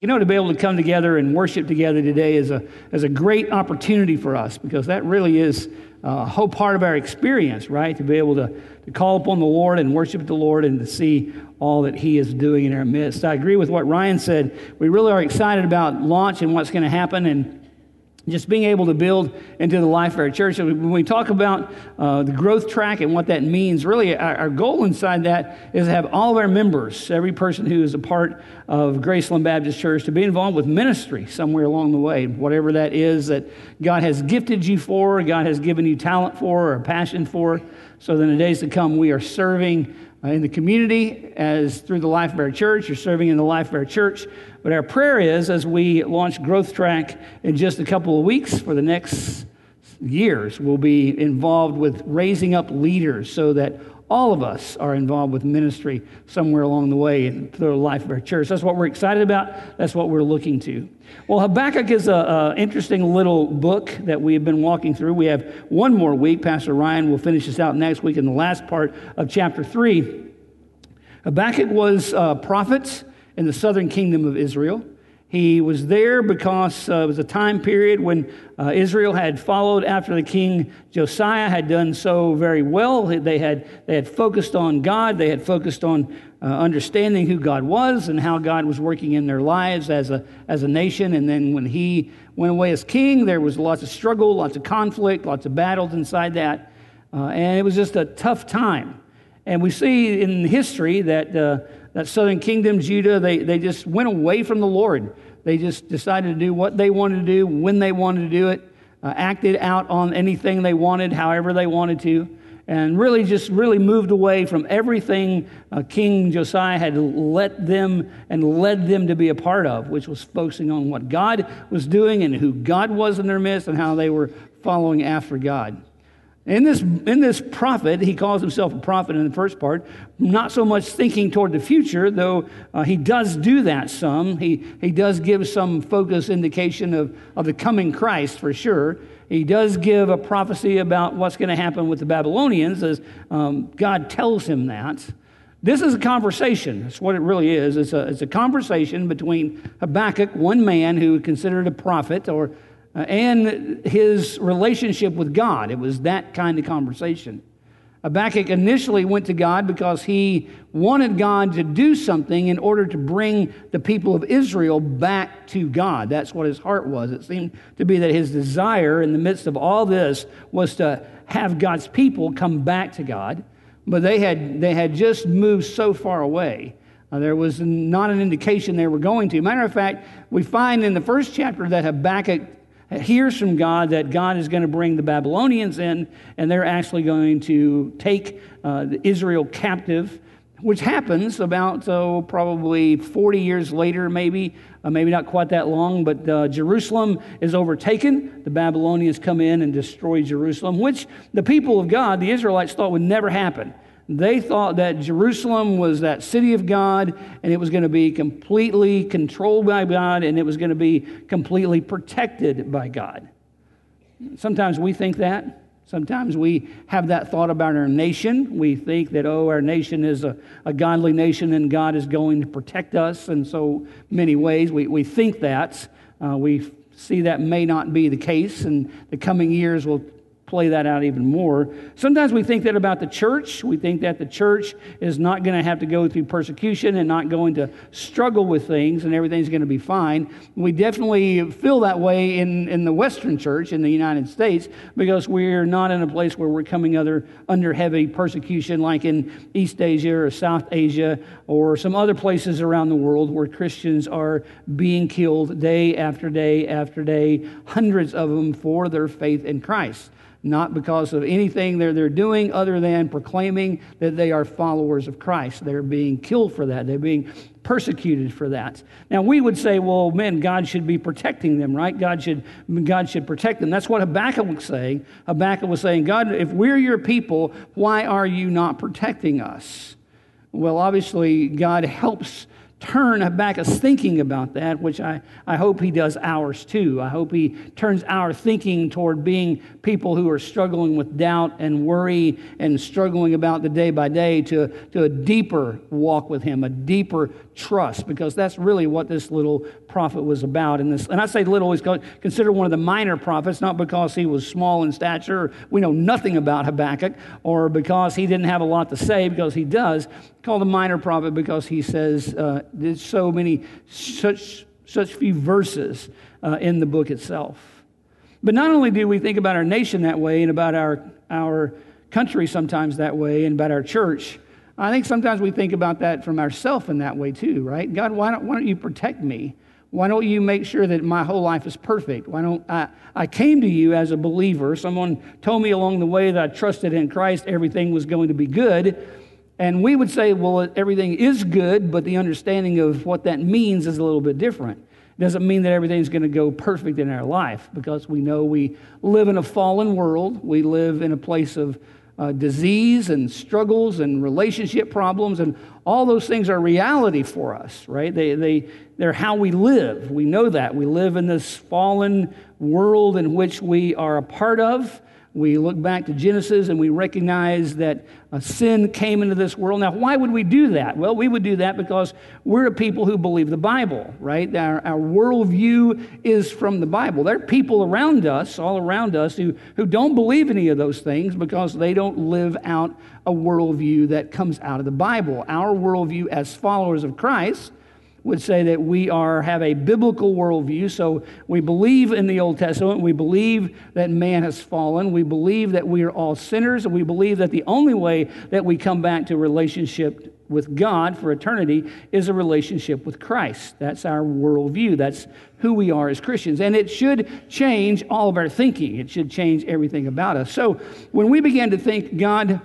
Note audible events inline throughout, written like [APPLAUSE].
You know, to be able to come together and worship together today is a, is a great opportunity for us because that really is a whole part of our experience, right? To be able to, to call upon the Lord and worship the Lord and to see all that He is doing in our midst. I agree with what Ryan said. We really are excited about launch and what's going to happen. And just being able to build into the life of our church. When we talk about uh, the growth track and what that means, really our, our, goal inside that is to have all of our members, every person who is a part of Graceland Baptist Church, to be involved with ministry somewhere along the way, whatever that is that God has gifted you for, God has given you talent for, or passion for. So that in the days to come, we are serving uh, in the community as through the life of our church. You're serving in the life of our church. But our prayer is as we launch Growth Track in just a couple of weeks for the next years, we'll be involved with raising up leaders so that all of us are involved with ministry somewhere along the way in the life of our church. That's what we're excited about. That's what we're looking to. Well, Habakkuk is an interesting little book that we have been walking through. We have one more week. Pastor Ryan will finish this out next week in the last part of chapter 3. Habakkuk was a prophet in the southern kingdom of Israel. He was there because uh, it was a time period when uh, Israel had followed after the king Josiah had done so very well. They had, they had focused on God, they had focused on uh, understanding who God was and how God was working in their lives as a, as a nation. And then when he went away as king, there was lots of struggle, lots of conflict, lots of battles inside that. Uh, and it was just a tough time. And we see in history that uh, that southern kingdom, Judah, they, they just went away from the Lord. They just decided to do what they wanted to do, when they wanted to do it, uh, acted out on anything they wanted, however they wanted to, and really just really moved away from everything uh, King Josiah had let them and led them to be a part of, which was focusing on what God was doing and who God was in their midst and how they were following after God. In this, in this prophet, he calls himself a prophet in the first part, not so much thinking toward the future, though uh, he does do that some. He, he does give some focus indication of, of the coming Christ for sure. He does give a prophecy about what's going to happen with the Babylonians as um, God tells him that. This is a conversation. That's what it really is. It's a, it's a conversation between Habakkuk, one man who considered a prophet or and his relationship with God. It was that kind of conversation. Habakkuk initially went to God because he wanted God to do something in order to bring the people of Israel back to God. That's what his heart was. It seemed to be that his desire in the midst of all this was to have God's people come back to God, but they had, they had just moved so far away. Uh, there was not an indication they were going to. Matter of fact, we find in the first chapter that Habakkuk hears from God that God is going to bring the Babylonians in, and they're actually going to take uh, Israel captive, which happens about oh, probably 40 years later, maybe, uh, maybe not quite that long, but uh, Jerusalem is overtaken. The Babylonians come in and destroy Jerusalem, which the people of God, the Israelites, thought would never happen. They thought that Jerusalem was that city of God and it was going to be completely controlled by God and it was going to be completely protected by God. Sometimes we think that. Sometimes we have that thought about our nation. We think that, oh, our nation is a, a godly nation and God is going to protect us in so many ways. We, we think that. Uh, we see that may not be the case, and the coming years will play that out even more. Sometimes we think that about the church. We think that the church is not going to have to go through persecution and not going to struggle with things and everything's going to be fine. We definitely feel that way in, in the Western church in the United States because we're not in a place where we're coming other, under heavy persecution like in East Asia or South Asia or some other places around the world where Christians are being killed day after day after day, hundreds of them for their faith in Christ not because of anything they're, they're doing other than proclaiming that they are followers of Christ. They're being killed for that, they're being persecuted for that. Now, we would say, well, man, God should be protecting them, right? God should, God should protect them. That's what Habakkuk was saying. Habakkuk was saying, God, if we're your people, why are you not protecting us? Well, obviously, God helps turn Habakkuk's thinking about that, which I, I hope he does ours too. I hope he turns our thinking toward being people who are struggling with doubt and worry and struggling about the day by day to, to a deeper walk with him, a deeper trust, because that's really what this little prophet was about. And, this, and I say little, he's considered one of the minor prophets, not because he was small in stature, we know nothing about Habakkuk, or because he didn't have a lot to say, because he does. Called a minor prophet because he says uh, there's so many, such, such few verses uh, in the book itself. But not only do we think about our nation that way and about our, our country sometimes that way and about our church, I think sometimes we think about that from ourselves in that way too, right? God, why don't, why don't you protect me? Why don't you make sure that my whole life is perfect? Why don't I? I came to you as a believer. Someone told me along the way that I trusted in Christ, everything was going to be good. And we would say, well, everything is good, but the understanding of what that means is a little bit different. It doesn't mean that everything's going to go perfect in our life because we know we live in a fallen world. We live in a place of uh, disease and struggles and relationship problems, and all those things are reality for us, right? They, they, they're how we live. We know that. We live in this fallen world in which we are a part of. We look back to Genesis and we recognize that a sin came into this world. Now, why would we do that? Well, we would do that because we're a people who believe the Bible, right? Our, our worldview is from the Bible. There are people around us, all around us, who, who don't believe any of those things because they don't live out a worldview that comes out of the Bible. Our worldview as followers of Christ would say that we are have a biblical worldview. So we believe in the Old Testament. We believe that man has fallen. We believe that we are all sinners, and we believe that the only way that we come back to relationship with God for eternity is a relationship with Christ. That's our worldview. That's who we are as Christians. And it should change all of our thinking. It should change everything about us. So when we begin to think, God,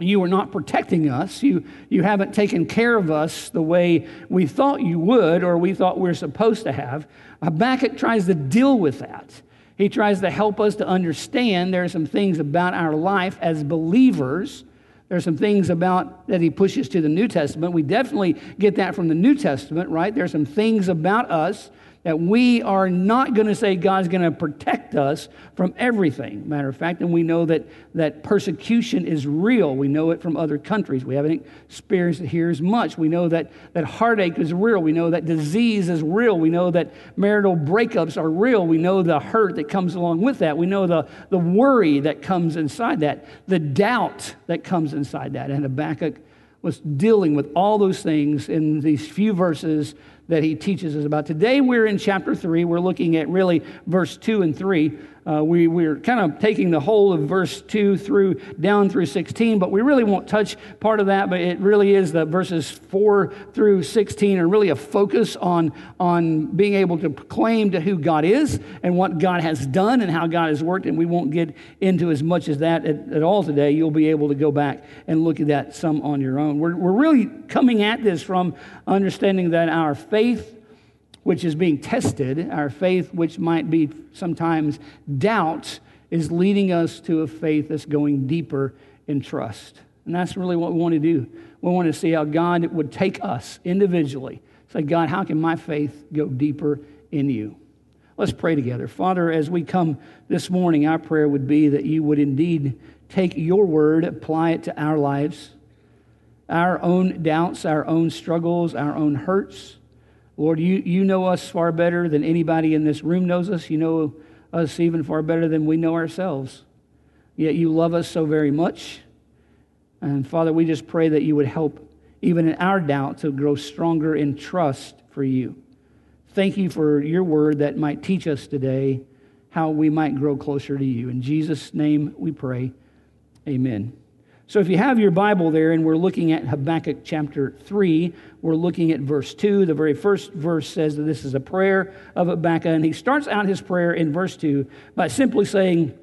you are not protecting us. You, you haven't taken care of us the way we thought you would or we thought we are supposed to have. Habakkuk tries to deal with that. He tries to help us to understand there are some things about our life as believers. There are some things about that he pushes to the New Testament. We definitely get that from the New Testament, right? There are some things about us that we are not going to say God's going to protect us from everything. Matter of fact, and we know that, that persecution is real. We know it from other countries. We haven't experienced it here as much. We know that, that heartache is real. We know that disease is real. We know that marital breakups are real. We know the hurt that comes along with that. We know the, the worry that comes inside that, the doubt that comes inside that. And Habakkuk was dealing with all those things in these few verses that he teaches us about. Today we're in chapter 3. We're looking at really verse 2 and 3 uh, we, we're kind of taking the whole of verse 2 through down through 16, but we really won't touch part of that. But it really is the verses 4 through 16 are really a focus on, on being able to proclaim to who God is and what God has done and how God has worked. And we won't get into as much as that at, at all today. You'll be able to go back and look at that some on your own. We're, we're really coming at this from understanding that our faith which is being tested, our faith, which might be sometimes doubt, is leading us to a faith that's going deeper in trust. And that's really what we want to do. We want to see how God would take us individually. Say, God, how can my faith go deeper in you? Let's pray together. Father, as we come this morning, our prayer would be that you would indeed take your word, apply it to our lives, our own doubts, our own struggles, our own hurts Lord, you, you know us far better than anybody in this room knows us. You know us even far better than we know ourselves. Yet you love us so very much. And Father, we just pray that you would help even in our doubt to grow stronger in trust for you. Thank you for your word that might teach us today how we might grow closer to you. In Jesus' name we pray. Amen. So if you have your Bible there and we're looking at Habakkuk chapter 3, we're looking at verse 2. The very first verse says that this is a prayer of Habakkuk, and he starts out his prayer in verse 2 by simply saying,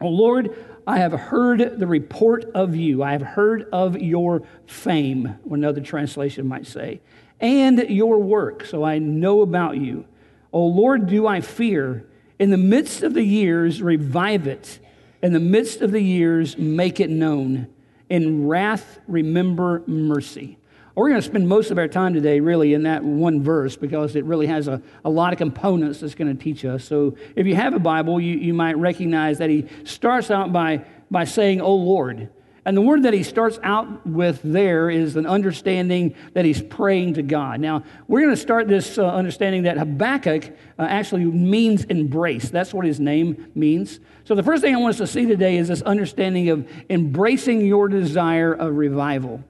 Oh Lord, I have heard the report of you. I have heard of your fame, another translation might say, and your work. So I know about you. Oh Lord, do I fear? In the midst of the years, revive it. In the midst of the years, make it known. In wrath, remember mercy. We're going to spend most of our time today really in that one verse because it really has a, a lot of components that's going to teach us. So if you have a Bible, you, you might recognize that he starts out by, by saying, Oh Lord. And the word that he starts out with there is an understanding that he's praying to God. Now, we're going to start this uh, understanding that Habakkuk uh, actually means embrace. That's what his name means. So, the first thing I want us to see today is this understanding of embracing your desire of revival.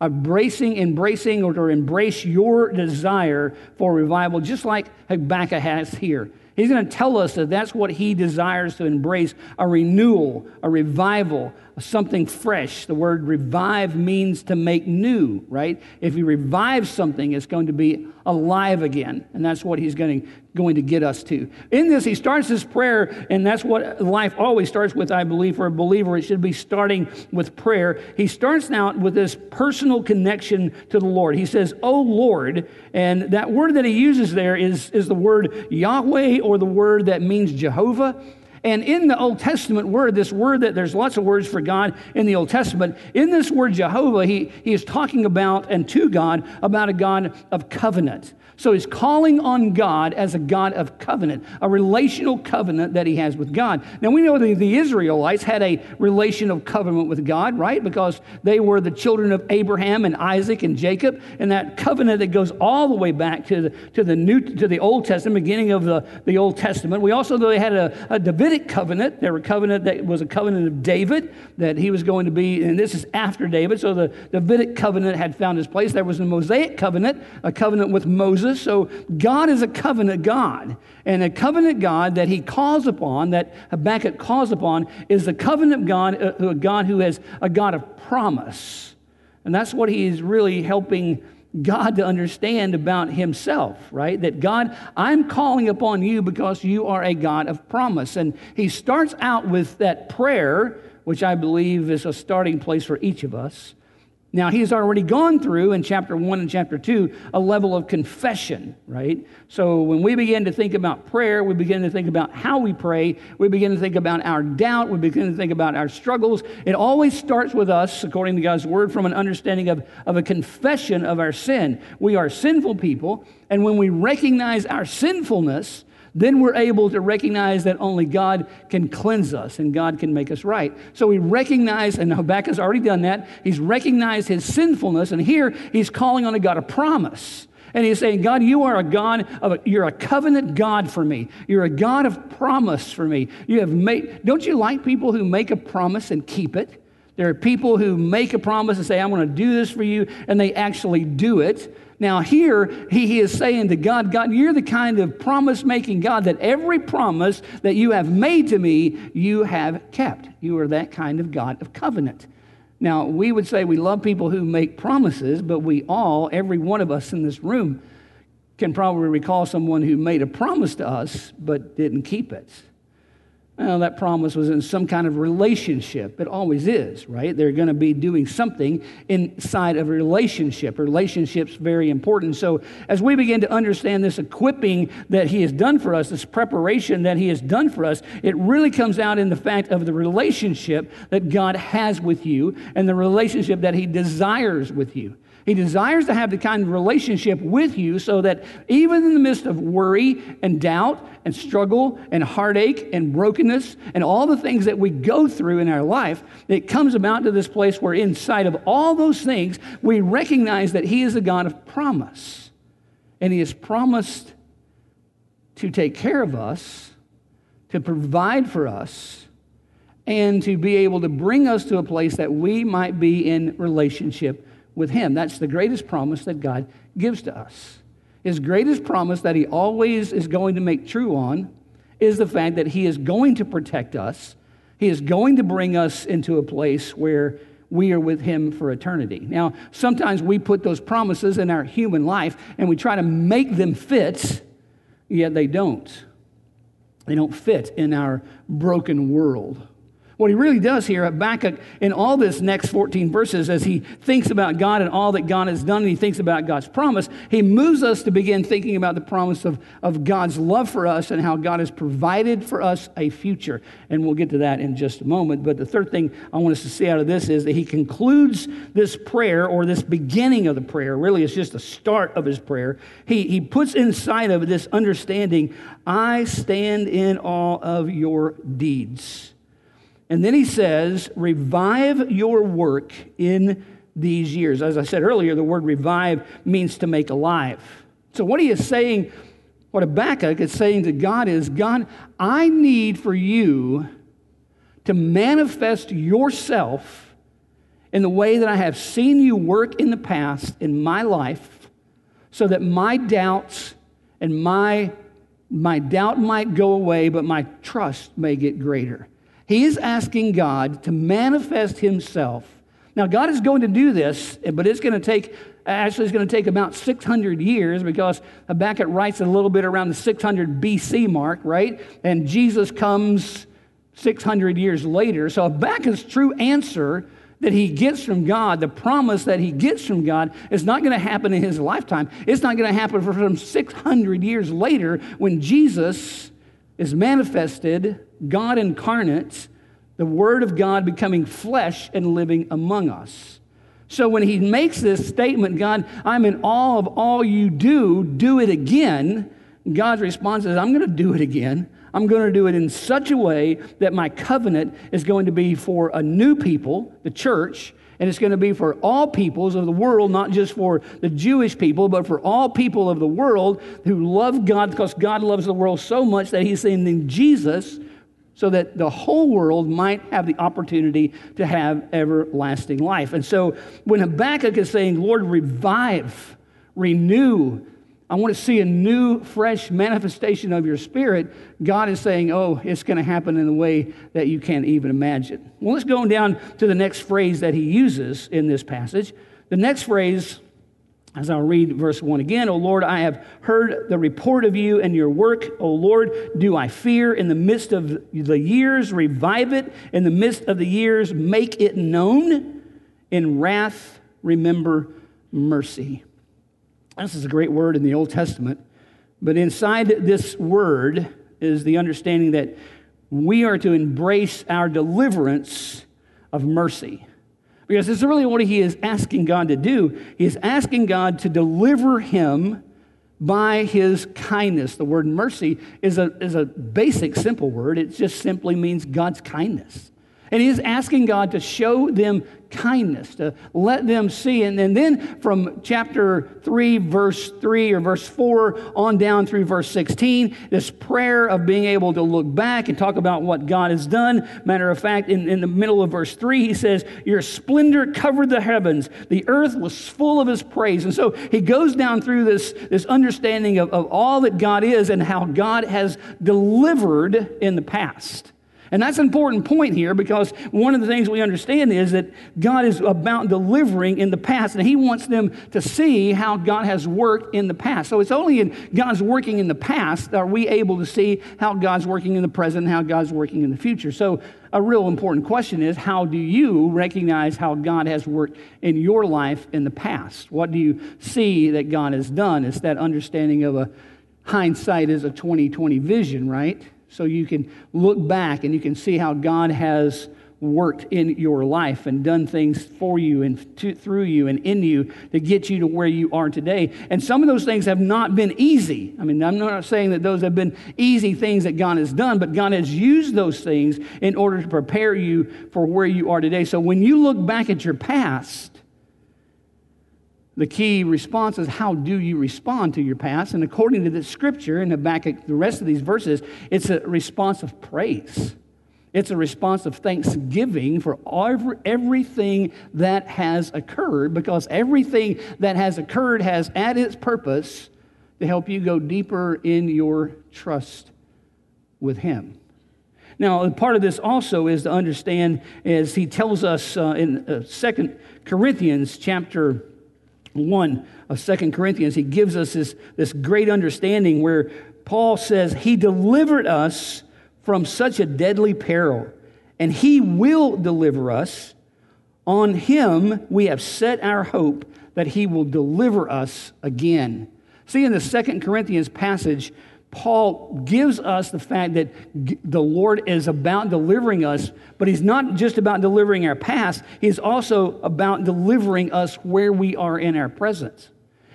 Embracing, embracing, or to embrace your desire for revival, just like Habakkuk has here. He's going to tell us that that's what he desires to embrace a renewal, a revival, something fresh. The word revive means to make new, right? If you revive something, it's going to be alive again. And that's what he's going to, going to get us to. In this, he starts his prayer, and that's what life always starts with, I believe. For a believer, it should be starting with prayer. He starts now with this personal connection to the Lord. He says, Oh Lord. And that word that he uses there is, is the word Yahweh or the word that means Jehovah. And in the Old Testament word, this word that there's lots of words for God in the Old Testament, in this word Jehovah, he, he is talking about and to God about a God of covenant. So he's calling on God as a God of covenant, a relational covenant that he has with God. Now we know that the Israelites had a relation of covenant with God, right? Because they were the children of Abraham and Isaac and Jacob, and that covenant that goes all the way back to the, to the New to the Old Testament, beginning of the, the Old Testament. We also know they had a, a Davidic covenant. There were covenant that was a covenant of David that he was going to be, and this is after David. So the Davidic covenant had found its place. There was a Mosaic covenant, a covenant with Moses so God is a covenant God. And a covenant God that he calls upon, that Habakkuk calls upon, is the covenant God, uh, a God who is a God of promise. And that's what he is really helping God to understand about himself, right? That God, I'm calling upon you because you are a God of promise. And he starts out with that prayer, which I believe is a starting place for each of us. Now, he's already gone through in chapter one and chapter two a level of confession, right? So, when we begin to think about prayer, we begin to think about how we pray, we begin to think about our doubt, we begin to think about our struggles. It always starts with us, according to God's word, from an understanding of, of a confession of our sin. We are sinful people, and when we recognize our sinfulness, then we're able to recognize that only God can cleanse us and God can make us right. So we recognize, and Habakkuk's already done that, he's recognized his sinfulness, and here he's calling on a God of promise. And he's saying, God, you are a God of a, you're a covenant God for me. You're a God of promise for me. You have made, don't you like people who make a promise and keep it? There are people who make a promise and say, I'm going to do this for you, and they actually do it. Now, here he, he is saying to God, God, you're the kind of promise making God that every promise that you have made to me, you have kept. You are that kind of God of covenant. Now, we would say we love people who make promises, but we all, every one of us in this room, can probably recall someone who made a promise to us but didn't keep it. Well, that promise was in some kind of relationship. It always is, right? They're going to be doing something inside of a relationship. Relationship's very important. So, as we begin to understand this equipping that He has done for us, this preparation that He has done for us, it really comes out in the fact of the relationship that God has with you and the relationship that He desires with you. He desires to have the kind of relationship with you so that even in the midst of worry and doubt and struggle and heartache and brokenness and all the things that we go through in our life, it comes about to this place where inside of all those things, we recognize that He is a God of promise. And He has promised to take care of us, to provide for us, and to be able to bring us to a place that we might be in relationship with Him. That's the greatest promise that God gives to us. His greatest promise that He always is going to make true on is the fact that He is going to protect us. He is going to bring us into a place where we are with Him for eternity. Now, sometimes we put those promises in our human life and we try to make them fit, yet they don't. They don't fit in our broken world. What he really does here, Habakkuk, in all this next 14 verses, as he thinks about God and all that God has done, and he thinks about God's promise, he moves us to begin thinking about the promise of, of God's love for us and how God has provided for us a future. And we'll get to that in just a moment. But the third thing I want us to see out of this is that he concludes this prayer, or this beginning of the prayer, really, it's just the start of his prayer. He, he puts inside of this understanding I stand in awe of your deeds. And then he says, revive your work in these years. As I said earlier, the word revive means to make alive. So, what he is saying, what Habakkuk is saying to God is, God, I need for you to manifest yourself in the way that I have seen you work in the past in my life so that my doubts and my, my doubt might go away, but my trust may get greater. He is asking God to manifest himself. Now, God is going to do this, but it's going to take, actually, it's going to take about 600 years because Habakkuk writes a little bit around the 600 BC mark, right? And Jesus comes 600 years later. So Habakkuk's true answer that he gets from God, the promise that he gets from God, is not going to happen in his lifetime. It's not going to happen for some 600 years later when Jesus is manifested, God incarnate, the Word of God becoming flesh and living among us. So when he makes this statement, God, I'm in awe of all you do, do it again, God's response is, I'm going to do it again. I'm going to do it in such a way that my covenant is going to be for a new people, the church, and it's going to be for all peoples of the world, not just for the Jewish people, but for all people of the world who love God because God loves the world so much that He's sending Jesus so that the whole world might have the opportunity to have everlasting life. And so when Habakkuk is saying, Lord, revive, renew, I want to see a new, fresh manifestation of your spirit. God is saying, Oh, it's going to happen in a way that you can't even imagine. Well, let's go down to the next phrase that he uses in this passage. The next phrase, as I'll read verse 1 again, O Lord, I have heard the report of you and your work. O Lord, do I fear in the midst of the years? Revive it in the midst of the years. Make it known. In wrath, remember mercy. This is a great word in the Old Testament. But inside this word is the understanding that we are to embrace our deliverance of mercy. Because this is really what he is asking God to do. He is asking God to deliver him by his kindness. The word mercy is a, is a basic, simple word. It just simply means God's kindness. And he's asking God to show them kindness, to let them see. And, and then from chapter 3, verse 3 or verse 4 on down through verse 16, this prayer of being able to look back and talk about what God has done. Matter of fact, in, in the middle of verse 3, he says, Your splendor covered the heavens, the earth was full of his praise. And so he goes down through this, this understanding of, of all that God is and how God has delivered in the past. And that's an important point here because one of the things we understand is that God is about delivering in the past, and He wants them to see how God has worked in the past. So it's only in God's working in the past that are we able to see how God's working in the present and how God's working in the future. So a real important question is how do you recognize how God has worked in your life in the past? What do you see that God has done? It's that understanding of a hindsight is a 2020 vision, right? So you can look back and you can see how God has worked in your life and done things for you and to, through you and in you to get you to where you are today. And some of those things have not been easy. I mean, I'm not saying that those have been easy things that God has done, but God has used those things in order to prepare you for where you are today. So when you look back at your past, the key response is how do you respond to your past? And according to the scripture, and the back of the rest of these verses, it's a response of praise. It's a response of thanksgiving for every, everything that has occurred, because everything that has occurred has at its purpose to help you go deeper in your trust with Him. Now, part of this also is to understand, as he tells us uh, in uh, 2 Corinthians chapter 1 of Second Corinthians, he gives us this, this great understanding where Paul says, He delivered us from such a deadly peril and he will deliver us. On him we have set our hope that he will deliver us again. See, in the Second Corinthians passage, Paul gives us the fact that the Lord is about delivering us, but he's not just about delivering our past, he's also about delivering us where we are in our presence.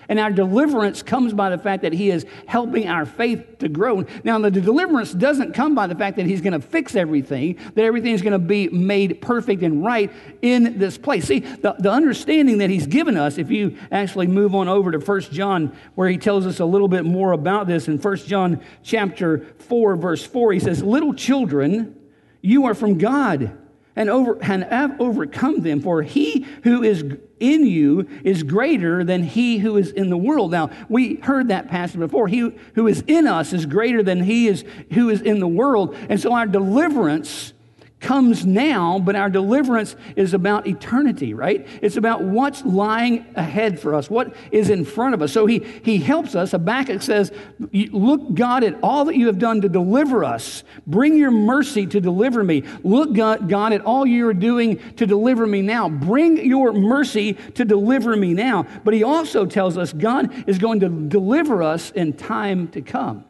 And our deliverance comes by the fact that He is helping our faith to grow. Now, the deliverance doesn't come by the fact that He's going to fix everything, that everything is going to be made perfect and right in this place. See, the, the understanding that He's given us, if you actually move on over to 1 John, where He tells us a little bit more about this, in 1 John chapter 4, verse 4, He says, Little children, you are from God and, over, and have overcome them. For he who is in you is greater than he who is in the world. Now, we heard that passage before. He who is in us is greater than he is who is in the world. And so our deliverance comes now, but our deliverance is about eternity, right? It's about what's lying ahead for us, what is in front of us. So he, he helps us. Habakkuk says, Look, God, at all that you have done to deliver us. Bring your mercy to deliver me. Look, God, God at all you are doing to deliver me now. Bring your mercy to deliver me now. But he also tells us God is going to deliver us in time to come.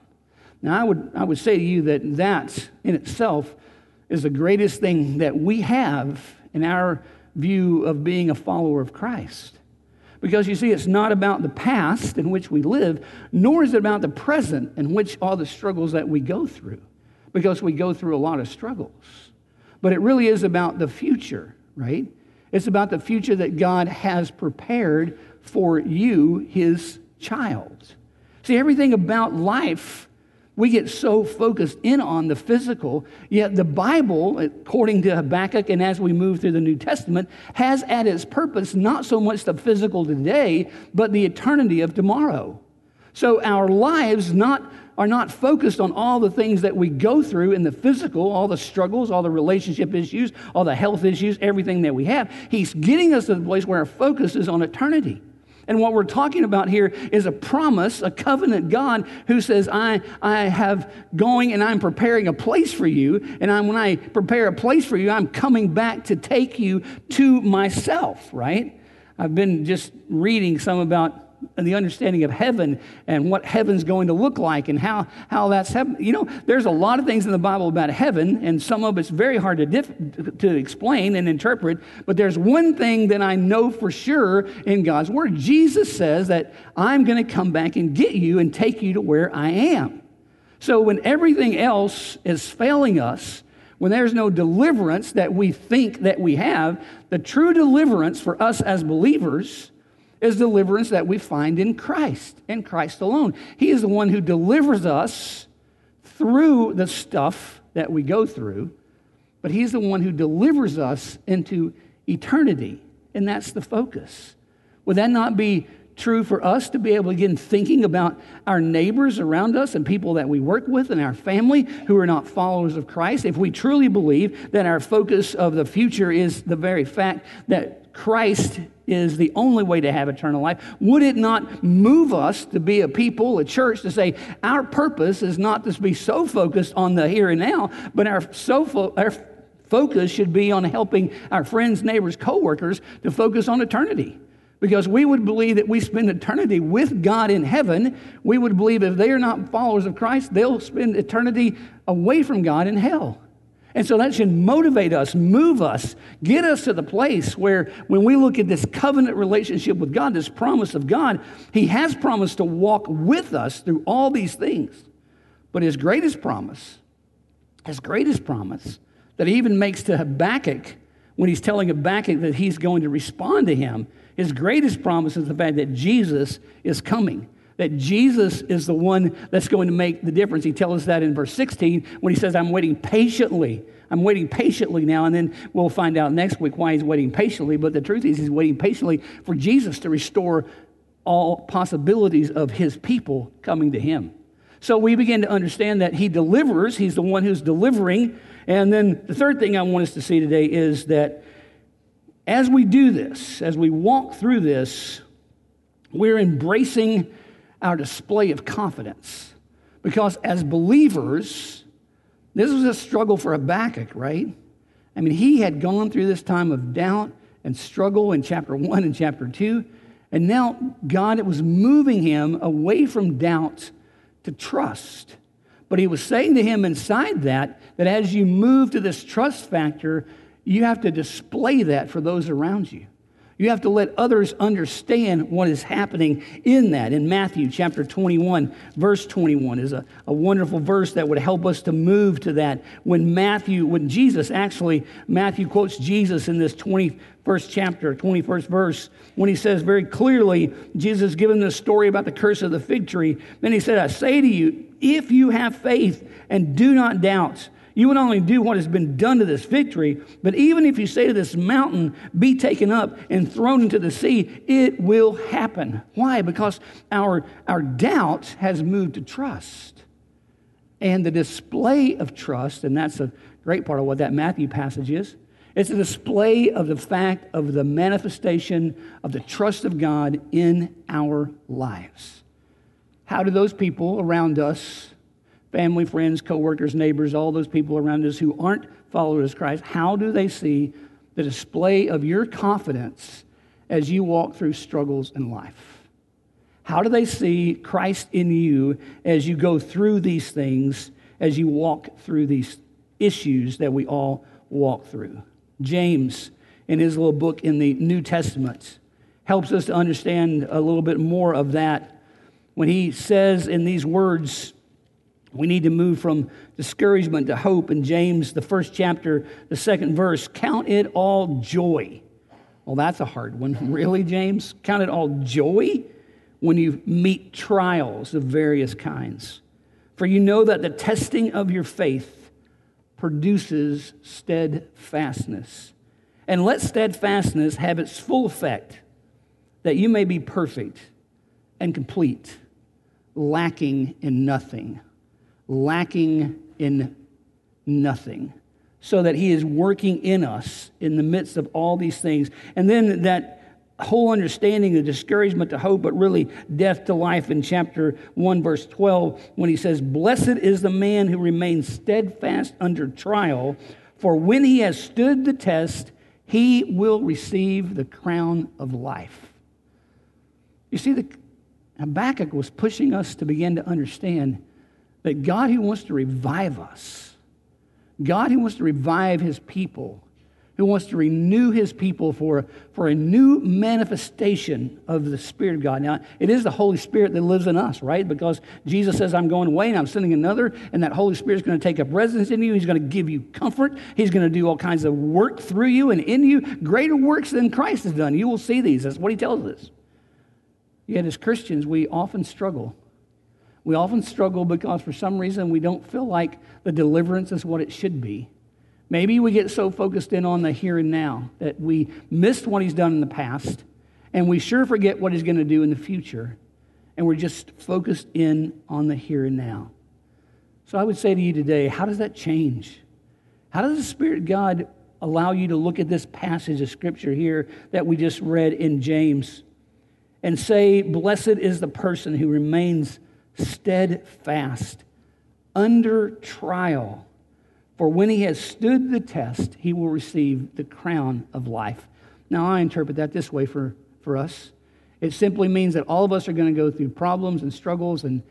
Now, I would, I would say to you that that in itself is the greatest thing that we have in our view of being a follower of Christ. Because you see, it's not about the past in which we live, nor is it about the present in which all the struggles that we go through, because we go through a lot of struggles. But it really is about the future, right? It's about the future that God has prepared for you, his child. See, everything about life we get so focused in on the physical, yet the Bible, according to Habakkuk and as we move through the New Testament, has at its purpose not so much the physical today, but the eternity of tomorrow. So our lives not, are not focused on all the things that we go through in the physical, all the struggles, all the relationship issues, all the health issues, everything that we have. He's getting us to the place where our focus is on eternity. And what we're talking about here is a promise, a covenant God who says, I, I have going and I'm preparing a place for you. And I'm, when I prepare a place for you, I'm coming back to take you to myself, right? I've been just reading some about the understanding of heaven and what heaven's going to look like and how, how that's heaven. You know, there's a lot of things in the Bible about heaven, and some of it's very hard to, to explain and interpret. But there's one thing that I know for sure in God's Word Jesus says that I'm going to come back and get you and take you to where I am. So when everything else is failing us, when there's no deliverance that we think that we have, the true deliverance for us as believers is deliverance that we find in Christ, in Christ alone. He is the one who delivers us through the stuff that we go through, but He's the one who delivers us into eternity, and that's the focus. Would that not be true for us to be able to begin thinking about our neighbors around us and people that we work with and our family who are not followers of Christ? If we truly believe that our focus of the future is the very fact that Christ is the only way to have eternal life, would it not move us to be a people, a church, to say our purpose is not to be so focused on the here and now, but our, so fo- our focus should be on helping our friends, neighbors, coworkers to focus on eternity? Because we would believe that we spend eternity with God in heaven. We would believe if they are not followers of Christ, they'll spend eternity away from God in hell. And so that should motivate us, move us, get us to the place where when we look at this covenant relationship with God, this promise of God, He has promised to walk with us through all these things. But His greatest promise, His greatest promise that He even makes to Habakkuk when He's telling Habakkuk that He's going to respond to him, His greatest promise is the fact that Jesus is coming that Jesus is the one that's going to make the difference. He tells us that in verse 16 when he says, I'm waiting patiently. I'm waiting patiently now, and then we'll find out next week why he's waiting patiently. But the truth is, he's waiting patiently for Jesus to restore all possibilities of his people coming to him. So we begin to understand that he delivers, he's the one who's delivering. And then the third thing I want us to see today is that as we do this, as we walk through this, we're embracing our display of confidence. Because as believers, this was a struggle for Habakkuk, right? I mean, he had gone through this time of doubt and struggle in chapter one and chapter two. And now God it was moving him away from doubt to trust. But he was saying to him inside that, that as you move to this trust factor, you have to display that for those around you. You have to let others understand what is happening in that. In Matthew chapter 21, verse 21 is a, a wonderful verse that would help us to move to that. When Matthew, when Jesus actually, Matthew quotes Jesus in this 21st chapter, 21st verse, when he says very clearly, Jesus given this story about the curse of the fig tree. Then he said, I say to you, if you have faith and do not doubt, you would only do what has been done to this victory, but even if you say to this mountain, be taken up and thrown into the sea, it will happen. Why? Because our, our doubt has moved to trust. And the display of trust, and that's a great part of what that Matthew passage is, it's a display of the fact of the manifestation of the trust of God in our lives. How do those people around us family, friends, coworkers, neighbors, all those people around us who aren't followers of Christ, how do they see the display of your confidence as you walk through struggles in life? How do they see Christ in you as you go through these things, as you walk through these issues that we all walk through? James, in his little book in the New Testament, helps us to understand a little bit more of that when he says in these words, we need to move from discouragement to hope. In James, the first chapter, the second verse, count it all joy. Well, that's a hard one. [LAUGHS] Really, James? Count it all joy when you meet trials of various kinds. For you know that the testing of your faith produces steadfastness. And let steadfastness have its full effect, that you may be perfect and complete, lacking in nothing lacking in nothing, so that He is working in us in the midst of all these things. And then that whole understanding of discouragement to hope, but really death to life in chapter 1, verse 12, when he says, Blessed is the man who remains steadfast under trial, for when he has stood the test, he will receive the crown of life. You see, the, Habakkuk was pushing us to begin to understand that God who wants to revive us, God who wants to revive his people, who wants to renew his people for, for a new manifestation of the Spirit of God. Now, it is the Holy Spirit that lives in us, right? Because Jesus says, I'm going away and I'm sending another, and that Holy Spirit is going to take up residence in you. He's going to give you comfort. He's going to do all kinds of work through you and in you, greater works than Christ has done. You will see these. That's what he tells us. Yet, as Christians, we often struggle we often struggle because for some reason we don't feel like the deliverance is what it should be. Maybe we get so focused in on the here and now that we missed what he's done in the past and we sure forget what he's going to do in the future. And we're just focused in on the here and now. So I would say to you today, how does that change? How does the Spirit God allow you to look at this passage of Scripture here that we just read in James and say, Blessed is the person who remains steadfast under trial. For when he has stood the test, he will receive the crown of life. Now, I interpret that this way for, for us. It simply means that all of us are going to go through problems and struggles, and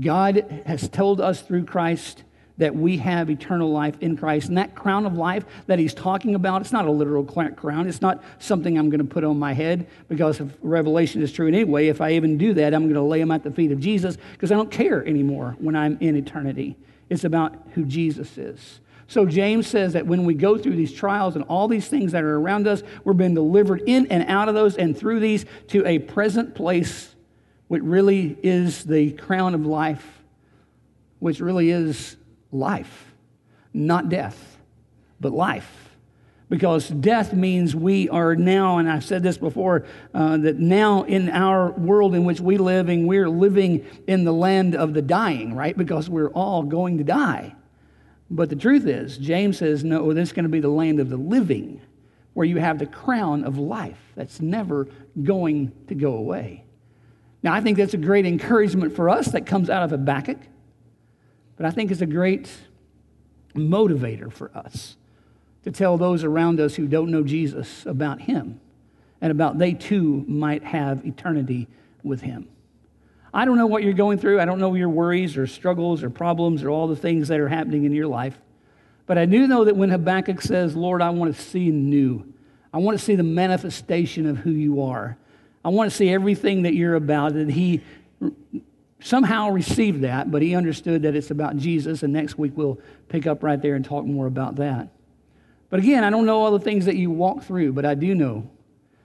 God has told us through Christ that we have eternal life in Christ. And that crown of life that he's talking about, it's not a literal crown. It's not something I'm going to put on my head because if Revelation is true anyway, if I even do that, I'm going to lay them at the feet of Jesus because I don't care anymore when I'm in eternity. It's about who Jesus is. So James says that when we go through these trials and all these things that are around us, we're being delivered in and out of those and through these to a present place, which really is the crown of life, which really is life, not death, but life. Because death means we are now, and I've said this before, uh, that now in our world in which we living, we're living in the land of the dying, right? Because we're all going to die. But the truth is, James says, no, this is going to be the land of the living, where you have the crown of life that's never going to go away. Now, I think that's a great encouragement for us that comes out of Habakkuk. But I think it's a great motivator for us to tell those around us who don't know Jesus about him and about they too might have eternity with him. I don't know what you're going through. I don't know your worries or struggles or problems or all the things that are happening in your life. But I do know that when Habakkuk says, Lord, I want to see new, I want to see the manifestation of who you are, I want to see everything that you're about, that he somehow received that, but he understood that it's about Jesus. And next week we'll pick up right there and talk more about that. But again, I don't know all the things that you walk through, but I do know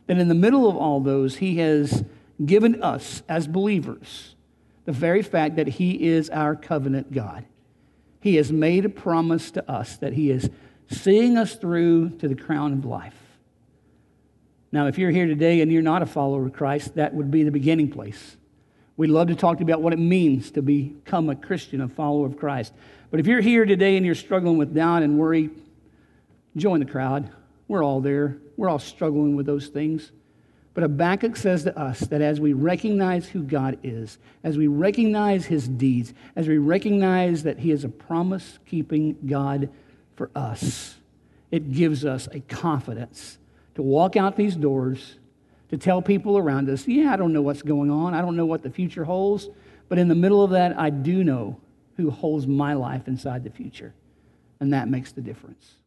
that in the middle of all those, he has given us as believers the very fact that He is our covenant God. He has made a promise to us that He is seeing us through to the crown of life. Now, if you're here today and you're not a follower of Christ, that would be the beginning place. We'd love to talk to you about what it means to become a Christian, a follower of Christ. But if you're here today and you're struggling with doubt and worry, join the crowd. We're all there. We're all struggling with those things. But Habakkuk says to us that as we recognize who God is, as we recognize his deeds, as we recognize that he is a promise keeping God for us, it gives us a confidence to walk out these doors, to tell people around us, yeah, I don't know what's going on, I don't know what the future holds, but in the middle of that, I do know who holds my life inside the future. And that makes the difference.